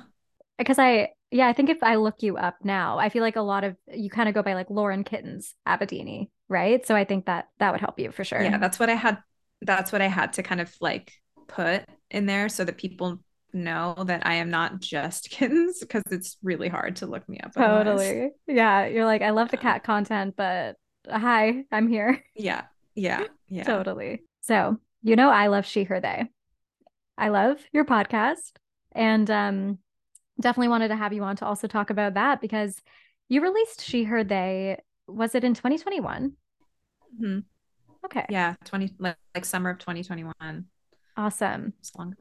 Because I yeah, I think if I look you up now, I feel like a lot of you kind of go by like Lauren Kittens Abedini, right? So I think that that would help you for sure. Yeah, that's what I had. That's what I had to kind of like put in there so that people know that I am not just *laughs* kittens because it's really hard to look me up. Totally. Yeah. You're like, I love the cat content, but hi, I'm here. *laughs* Yeah. Yeah. Yeah. totally. So, you know, I love She, Her, They. I love your podcast and um, definitely wanted to have you on to also talk about that because you released She, Her, They. Was it in 2021? Mm-hmm. Okay. Yeah. 20, like, like summer of 2021. Awesome. It's long.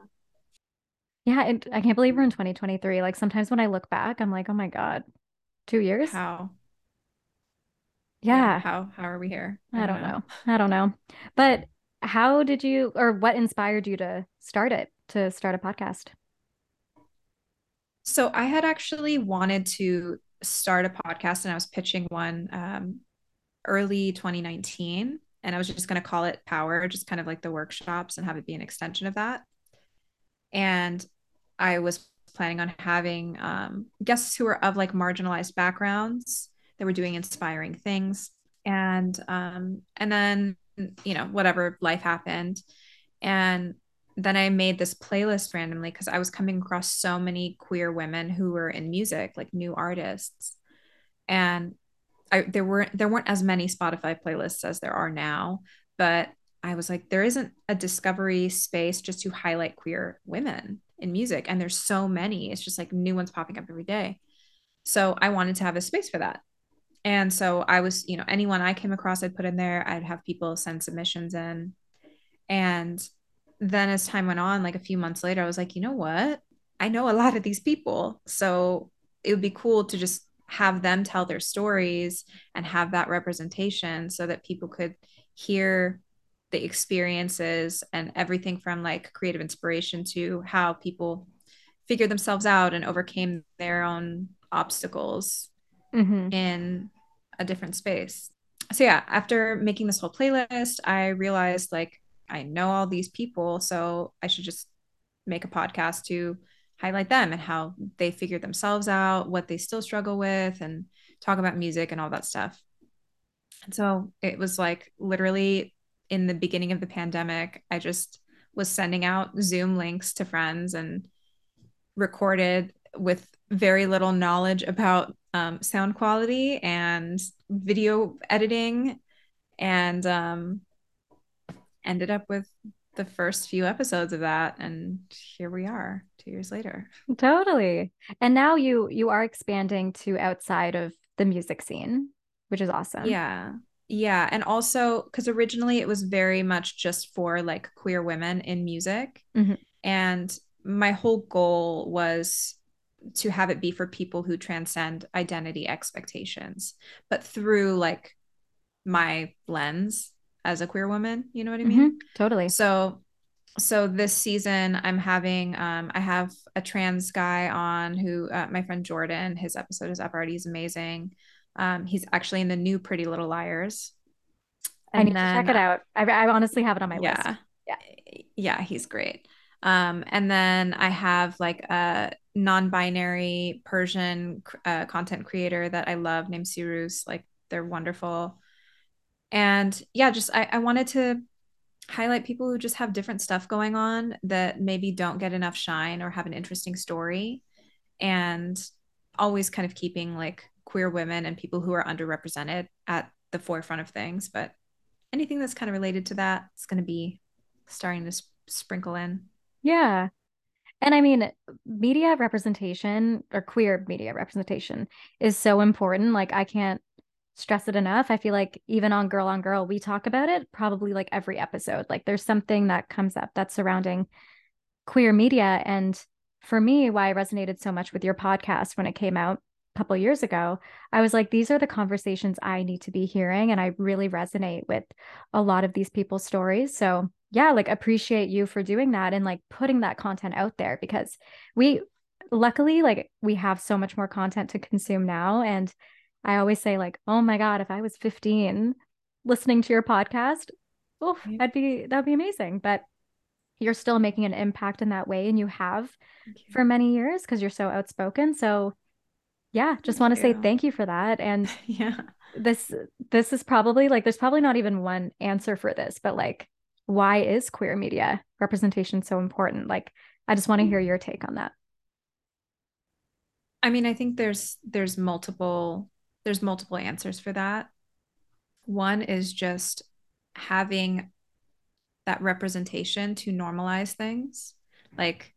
Yeah, and I can't believe we're in 2023. Like sometimes when I look back, I'm like, oh my God, two years? How? Yeah. yeah how how are we here? I, I don't, know. know. I don't know. But how did you or what inspired you to start it, to start a podcast? So I had actually wanted to start a podcast and I was pitching one um, early 2019 and I was just going to call it Power, just kind of like the workshops and have it be an extension of that. And I was planning on having um, guests who were of like marginalized backgrounds that were doing inspiring things, and um, and then you know whatever life happened, and then I made this playlist randomly because I was coming across so many queer women who were in music, like new artists, and I, there weren't there weren't as many Spotify playlists as there are now, but I was like, there isn't a discovery space just to highlight queer women in music. And there's so many. It's just like new ones popping up every day. So I wanted to have a space for that. And so I was, you know, anyone I came across, I'd put in there. I'd have people send submissions in. And then as time went on, like a few months later, I was like, you know what? I know a lot of these people. So it would be cool to just have them tell their stories and have that representation so that people could hear the experiences and everything from like creative inspiration to how people figured themselves out and overcame their own obstacles mm-hmm. in a different space. So yeah, after making this whole playlist, I realized like I know all these people, so I should just make a podcast to highlight them and how they figured themselves out, what they still struggle with, and talk about music and all that stuff. And so it was like literally in the beginning of the pandemic, I just was sending out Zoom links to friends and recorded with very little knowledge about um, sound quality and video editing and um, ended up with the first few episodes of that and here we are two years later. Totally. And now you you are expanding to outside of the music scene which is awesome. Yeah. Yeah. And also because originally it was very much just for like queer women in music. Mm-hmm. and my whole goal was to have it be for people who transcend identity expectations but through like my lens as a queer woman you know what i mean mm-hmm. totally so so this season i'm having um i have a trans guy on who uh, my friend jordan his episode is up already he's amazing um, he's actually in the new Pretty Little Liars. And I need then, to check it out. I, I honestly have it on my yeah, list. Yeah. Yeah, he's great. Um, and then I have like a non-binary Persian uh, content creator that I love named Sirus. Like they're wonderful. And yeah, just I, I wanted to highlight people who just have different stuff going on that maybe don't get enough shine or have an interesting story and always kind of keeping like queer women and people who are underrepresented at the forefront of things. But anything that's kind of related to that is going to be starting to sp- sprinkle in. Yeah. And I mean, media representation or queer media representation is so important. Like, I can't stress it enough. I feel like even on Girl on Girl, we talk about it probably like every episode. Like, there's something that comes up that's surrounding queer media. And for me, why I resonated so much with your podcast when it came out couple years ago, I was like, these are the conversations I need to be hearing. And I really resonate with a lot of these people's stories. So, yeah, like appreciate you for doing that and like putting that content out there because we, luckily, like we have so much more content to consume now. And I always say, like, oh my God, if I was 15 listening to your podcast, oh, that'd be, that'd be amazing. But you're still making an impact in that way and you have you. for many years because you're so outspoken so yeah just want to say thank you for that and *laughs* yeah. this this is probably like there's probably not even one answer for this but like why is queer media representation so important? Like i just want to hear mm. your take on that. I mean i think there's there's multiple there's multiple answers for that. One is just having that representation to normalize things. Like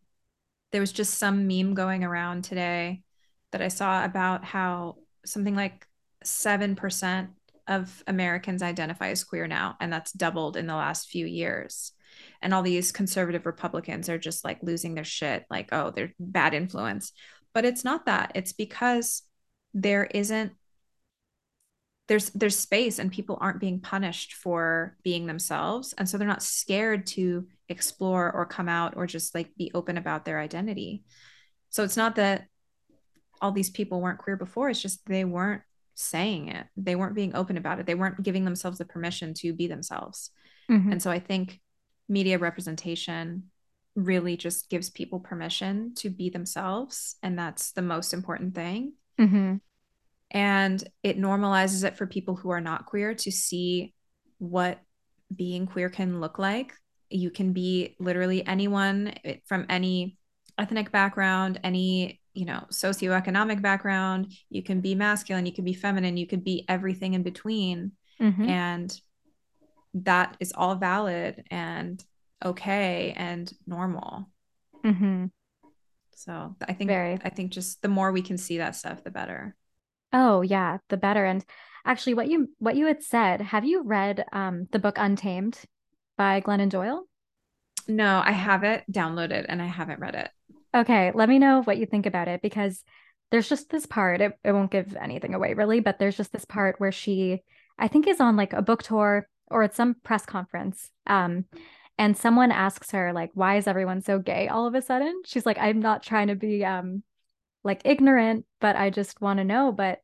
there was just some meme going around today that I saw about how something like 7% of Americans identify as queer now, and that's doubled in the last few years. And all these conservative Republicans are just like losing their shit, like, oh, they're bad influence. But it's not that. It's because there isn't there's there's space and people aren't being punished for being themselves and so they're not scared to explore or come out or just like be open about their identity so it's not that all these people weren't queer before. It's just they weren't saying it. They weren't being open about it. They weren't giving themselves the permission to be themselves. Mm-hmm. And so I think media representation really just gives people permission to be themselves. And that's the most important thing. Mm-hmm. And it normalizes it for people who are not queer to see what being queer can look like. You can be literally anyone from any ethnic background, any you know socioeconomic background you can be masculine you can be feminine you could be everything in between mm-hmm. and that is all valid and okay and normal. Mm-hmm. So I think Very. I think just the more we can see that stuff, the better. Oh yeah, the better. And actually, what you what you had said, have you read um, the book Untamed by Glennon Doyle? No, I have it downloaded and I haven't read it. Okay, let me know what you think about it because there's just this part, it, it won't give anything away really, but there's just this part where she, I think, is on like a book tour or at some press conference. Um, and someone asks her, like, why is everyone so gay all of a sudden? She's like, I'm not trying to be um like ignorant, but I just want to know. But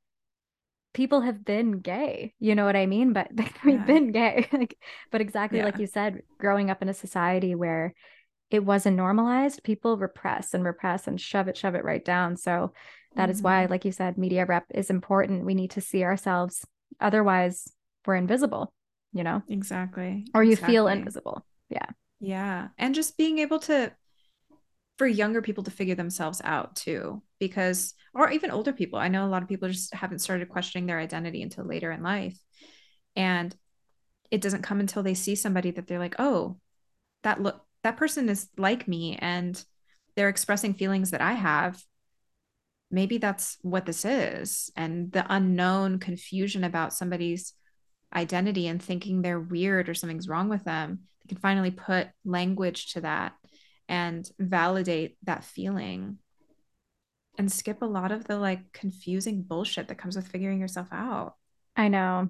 people have been gay, you know what I mean? But *laughs* we've Yeah. been gay. *laughs* like, but exactly like you said, growing up in a society where it wasn't normalized, people repress and repress and shove it, shove it right down. So that is why, Mhm. like you said, media rep is important. We need to see ourselves. Otherwise, we're invisible, you know, Exactly. or you feel invisible. Yeah. Yeah. And just being able to, for younger people to figure themselves out too, because, or even older people. I know a lot of people just haven't started questioning their identity until later in life. And it doesn't come until they see somebody that they're like, oh, that look, that person is like me and they're expressing feelings that I have. Maybe that's what this is. And the unknown confusion about somebody's identity and thinking they're weird or something's wrong with them, they can finally put language to that and validate that feeling and skip a lot of the like confusing bullshit that comes with figuring yourself out. I know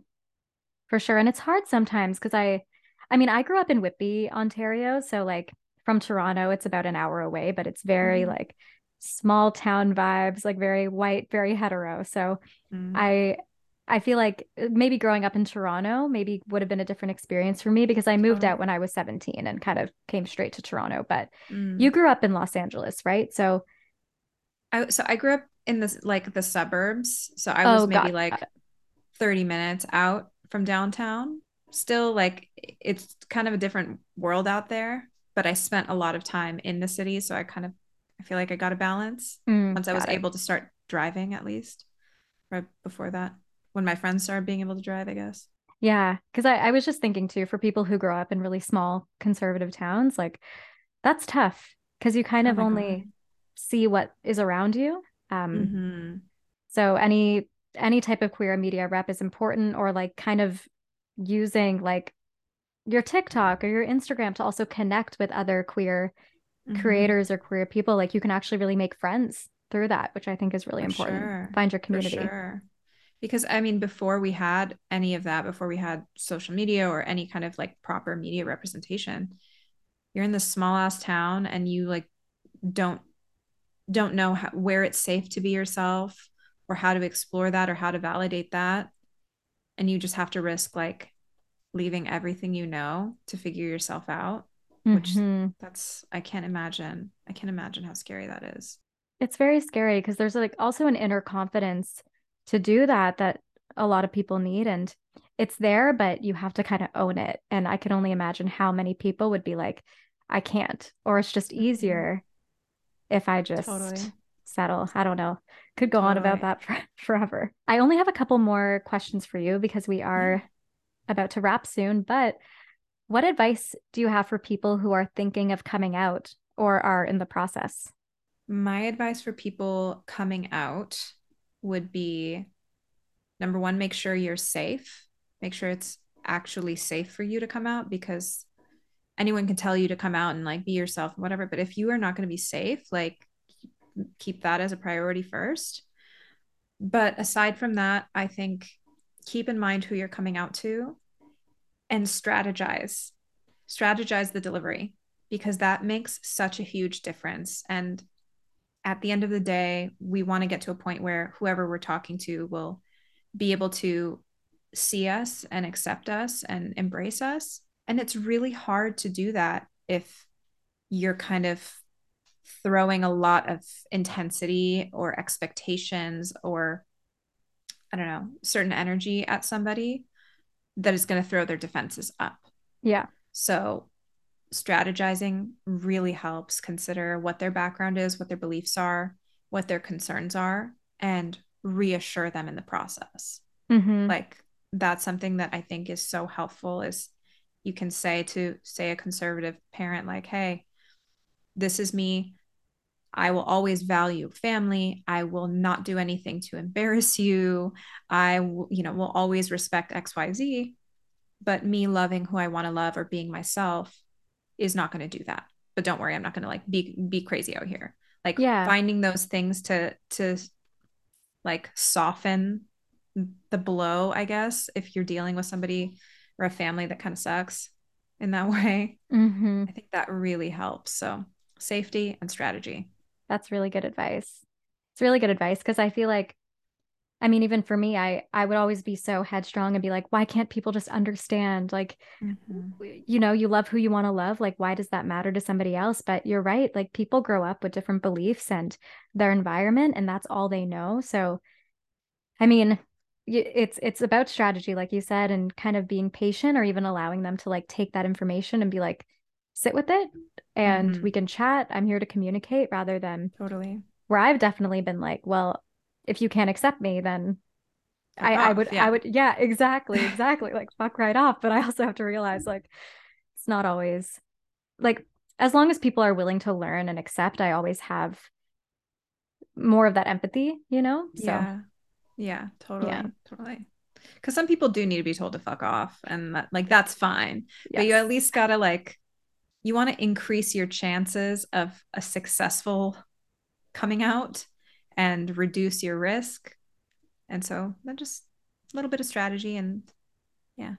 for sure. And it's hard sometimes because I, I mean, I grew up in Whitby, Ontario. So, like, from Toronto, it's about an hour away, but it's very Mhm. like small town vibes, like very white, very hetero. So, Mm. I, I feel like uh, maybe growing up in Toronto maybe would have been a different experience for me because I moved Totally. out when I was 17 and kind of came straight to Toronto. But Mm. you grew up in Los Angeles, right? So, I, so I grew up in this like the suburbs. So I was oh, maybe got, like 30 minutes out from downtown. Still like it's kind of a different world out there, but I spent a lot of time in the city, so I kind of I feel like I got a balance Mm, once I was it. able to start driving at least. Right before that, when my friends started being able to drive, I guess. Yeah, because I, I was just thinking too, for people who grow up in really small conservative towns, like that's tough because you kind Oh of only God. see what is around you. Um, Mhm. so any any type of queer media rep is important, or like kind of using like your TikTok or your Instagram to also connect with other queer Mhm. creators or queer people. Like you can actually really make friends through that, which I think is really For important. sure. Find your community. sure. Because I mean, before we had any of that, before we had social media or any kind of like proper media representation, you're in this small ass town and you like don't don't know how, where it's safe to be yourself or how to explore that or how to validate that. And you just have to risk like leaving everything you know to figure yourself out, which Mhm. that's I can't imagine. I can't imagine how scary that is. It's very scary because there's like also an inner confidence to do that that a lot of people need and it's there but you have to kind of own it and I can only imagine how many people would be like I can't or it's just Mhm. easier if I just Totally. Settle. I don't know. Could go on about Totally. that *laughs* for, forever. I only have a couple more questions for you because we mm-hmm. are about to wrap soon, but what advice do you have for people who are thinking of coming out or are in the process? My advice for people coming out would be number one, make sure you're safe. Make sure it's actually safe for you to come out because anyone can tell you to come out and like be yourself and whatever. But if you are not going to be safe, like keep that as a priority first. But aside from that, I think keep in mind who you're coming out to and strategize. Strategize the delivery because that makes such a huge difference. And at the end of the day, we want to get to a point where whoever we're talking to will be able to see us and accept us and embrace us. And it's really hard to do that if you're kind of throwing a lot of intensity or expectations or I don't know, certain energy at somebody that is going to throw their defenses up. Yeah. So strategizing really helps consider what their background is, what their beliefs are, what their concerns are, and reassure them in the process. Mm-hmm. Like that's something that I think is so helpful is you can say to say a conservative parent like hey this is me I will always value family. I will not do anything to embarrass you. I, you know, will always respect XYZ. But me loving who I want to love or being myself is not going to do that. But don't worry, I'm not going to like be be crazy out here. Like yeah. finding those things to to like soften the blow, I guess, if you're dealing with somebody or a family that kind of sucks in that *laughs* way. Mm-hmm. I think that really helps. So safety and strategy. That's really good advice. It's really good advice because I feel like I mean even for me I I would always be so headstrong and be like why can't people just understand like mm-hmm. you know you love who you want to love like why does that matter to somebody else but you're right like people grow up with different beliefs and their environment and that's all they know so I mean it's it's about strategy like you said and kind of being patient or even allowing them to like take that information and be like sit with it and mm-hmm. we can chat. I'm here to communicate rather than totally where I've definitely been like, well, if you can't accept me, then I, I, would, yeah. I would, yeah, exactly, *laughs* exactly. like fuck right off. But I also have to realize like it's not always like as long as people are willing to learn and accept, I always have more of that empathy, you know? So yeah, yeah totally, yeah. totally. Because some people do need to be told to fuck off, and that, like that's fine. Yes. But you at least gotta like you want to increase your chances of a successful coming out and reduce your risk. And so that just a little bit of strategy and yeah.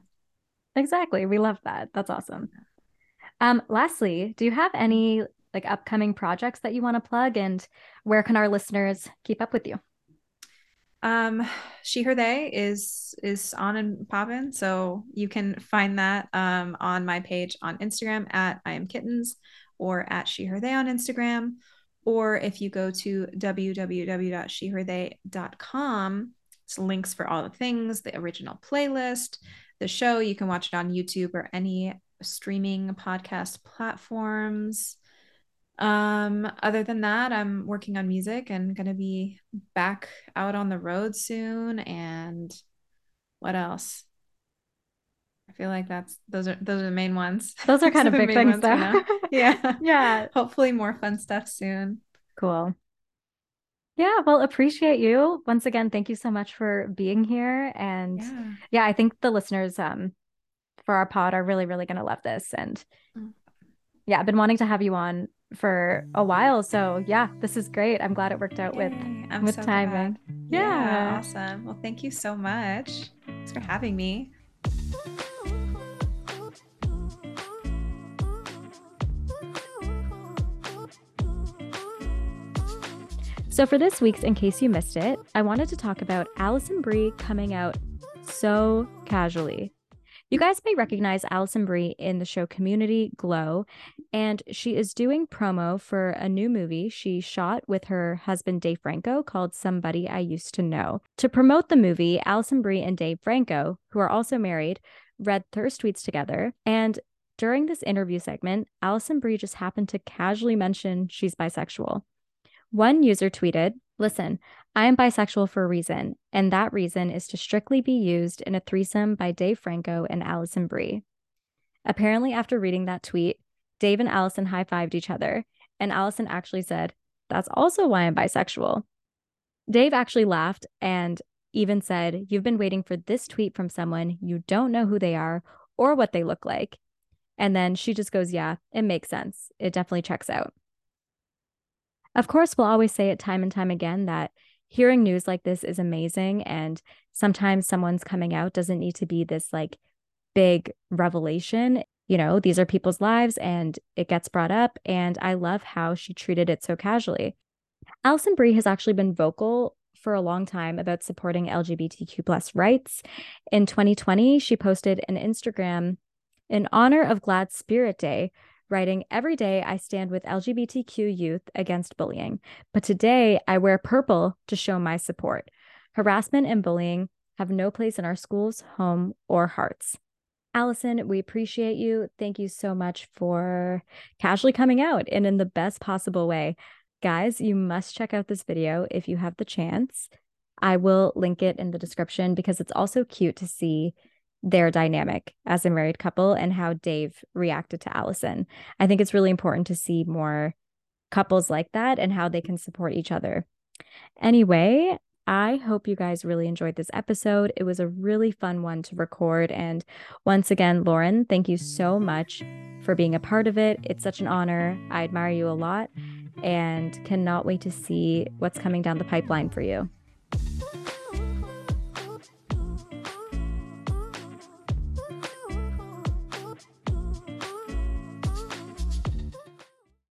Exactly. We love that. That's awesome. Um, lastly, do you have any like upcoming projects that you want to plug and where can our listeners keep up with you? Um she her they is is on and popping so you can find that um on my page on instagram at i am kittens or at she her they on instagram. Or if you go to www.sheherthey.com it's links for all the things the original playlist the show. You can watch it on youtube or any streaming podcast platforms um, other than that, I'm working on music and gonna be back out on the road soon. And what else? I feel like that's those are those are the main ones. Those are *laughs* kind of big things though. *laughs* yeah. Yeah. *laughs* Hopefully more fun stuff soon. Cool. Yeah, well, appreciate you. Once again, thank you so much for being here. And yeah, yeah I think the listeners um for our pod are really, really gonna love this. And mm. yeah, I've been wanting to have you on for a while. So yeah, this is great. I'm glad it worked out Yay. with I'm with so timing. Yeah. yeah. Awesome. Well, thank you so much. Thanks for having me. So, for this week's In Case You Missed It, I wanted to talk about Alison Brie coming out so casually. You guys may recognize Alison Brie in the show Community Glow, and she is doing promo for a new movie she shot with her husband Dave Franco called Somebody I Used to Know. To promote the movie, Alison Brie and Dave Franco, who are also married, read thirst tweets together, and during this interview segment, Alison Brie just happened to casually mention she's bisexual. One user tweeted, Listen, I am bisexual for a reason, and that reason is to strictly be used in a threesome by Dave Franco and Alison Brie. Apparently, after reading that tweet, Dave and Alison high fived each other, and Alison actually said, That's also why I'm bisexual. Dave actually laughed and even said, You've been waiting for this tweet from someone you don't know who they are or what they look like. And then she just goes, Yeah, it makes sense. It definitely checks out. Of course, we'll always say it time and time again that hearing news like this is amazing. And sometimes someone's coming out doesn't need to be this like big revelation. You know, these are people's lives and it gets brought up. And I love how she treated it so casually. Alison Brie has actually been vocal for a long time about supporting LGBTQ plus rights. In 2020, she posted an Instagram in honor of GLAAD Spirit Day, writing, Every day I stand with LGBTQ youth against bullying, but today I wear purple to show my support. Harassment and bullying have no place in our schools, home, or hearts. Alison, we appreciate you. Thank you so much for casually coming out and in the best possible way. Guys, you must check out this video if you have the chance. I will link it in the description because it's also cute to see their dynamic as a married couple and how Dave reacted to Alison. I think it's really important to see more couples like that and how they can support each other. Anyway, I hope you guys really enjoyed this episode. It was a really fun one to record. And once again, Lauren, thank you so much for being a part of it. It's such an honor. I admire you a lot and cannot wait to see what's coming down the pipeline for you.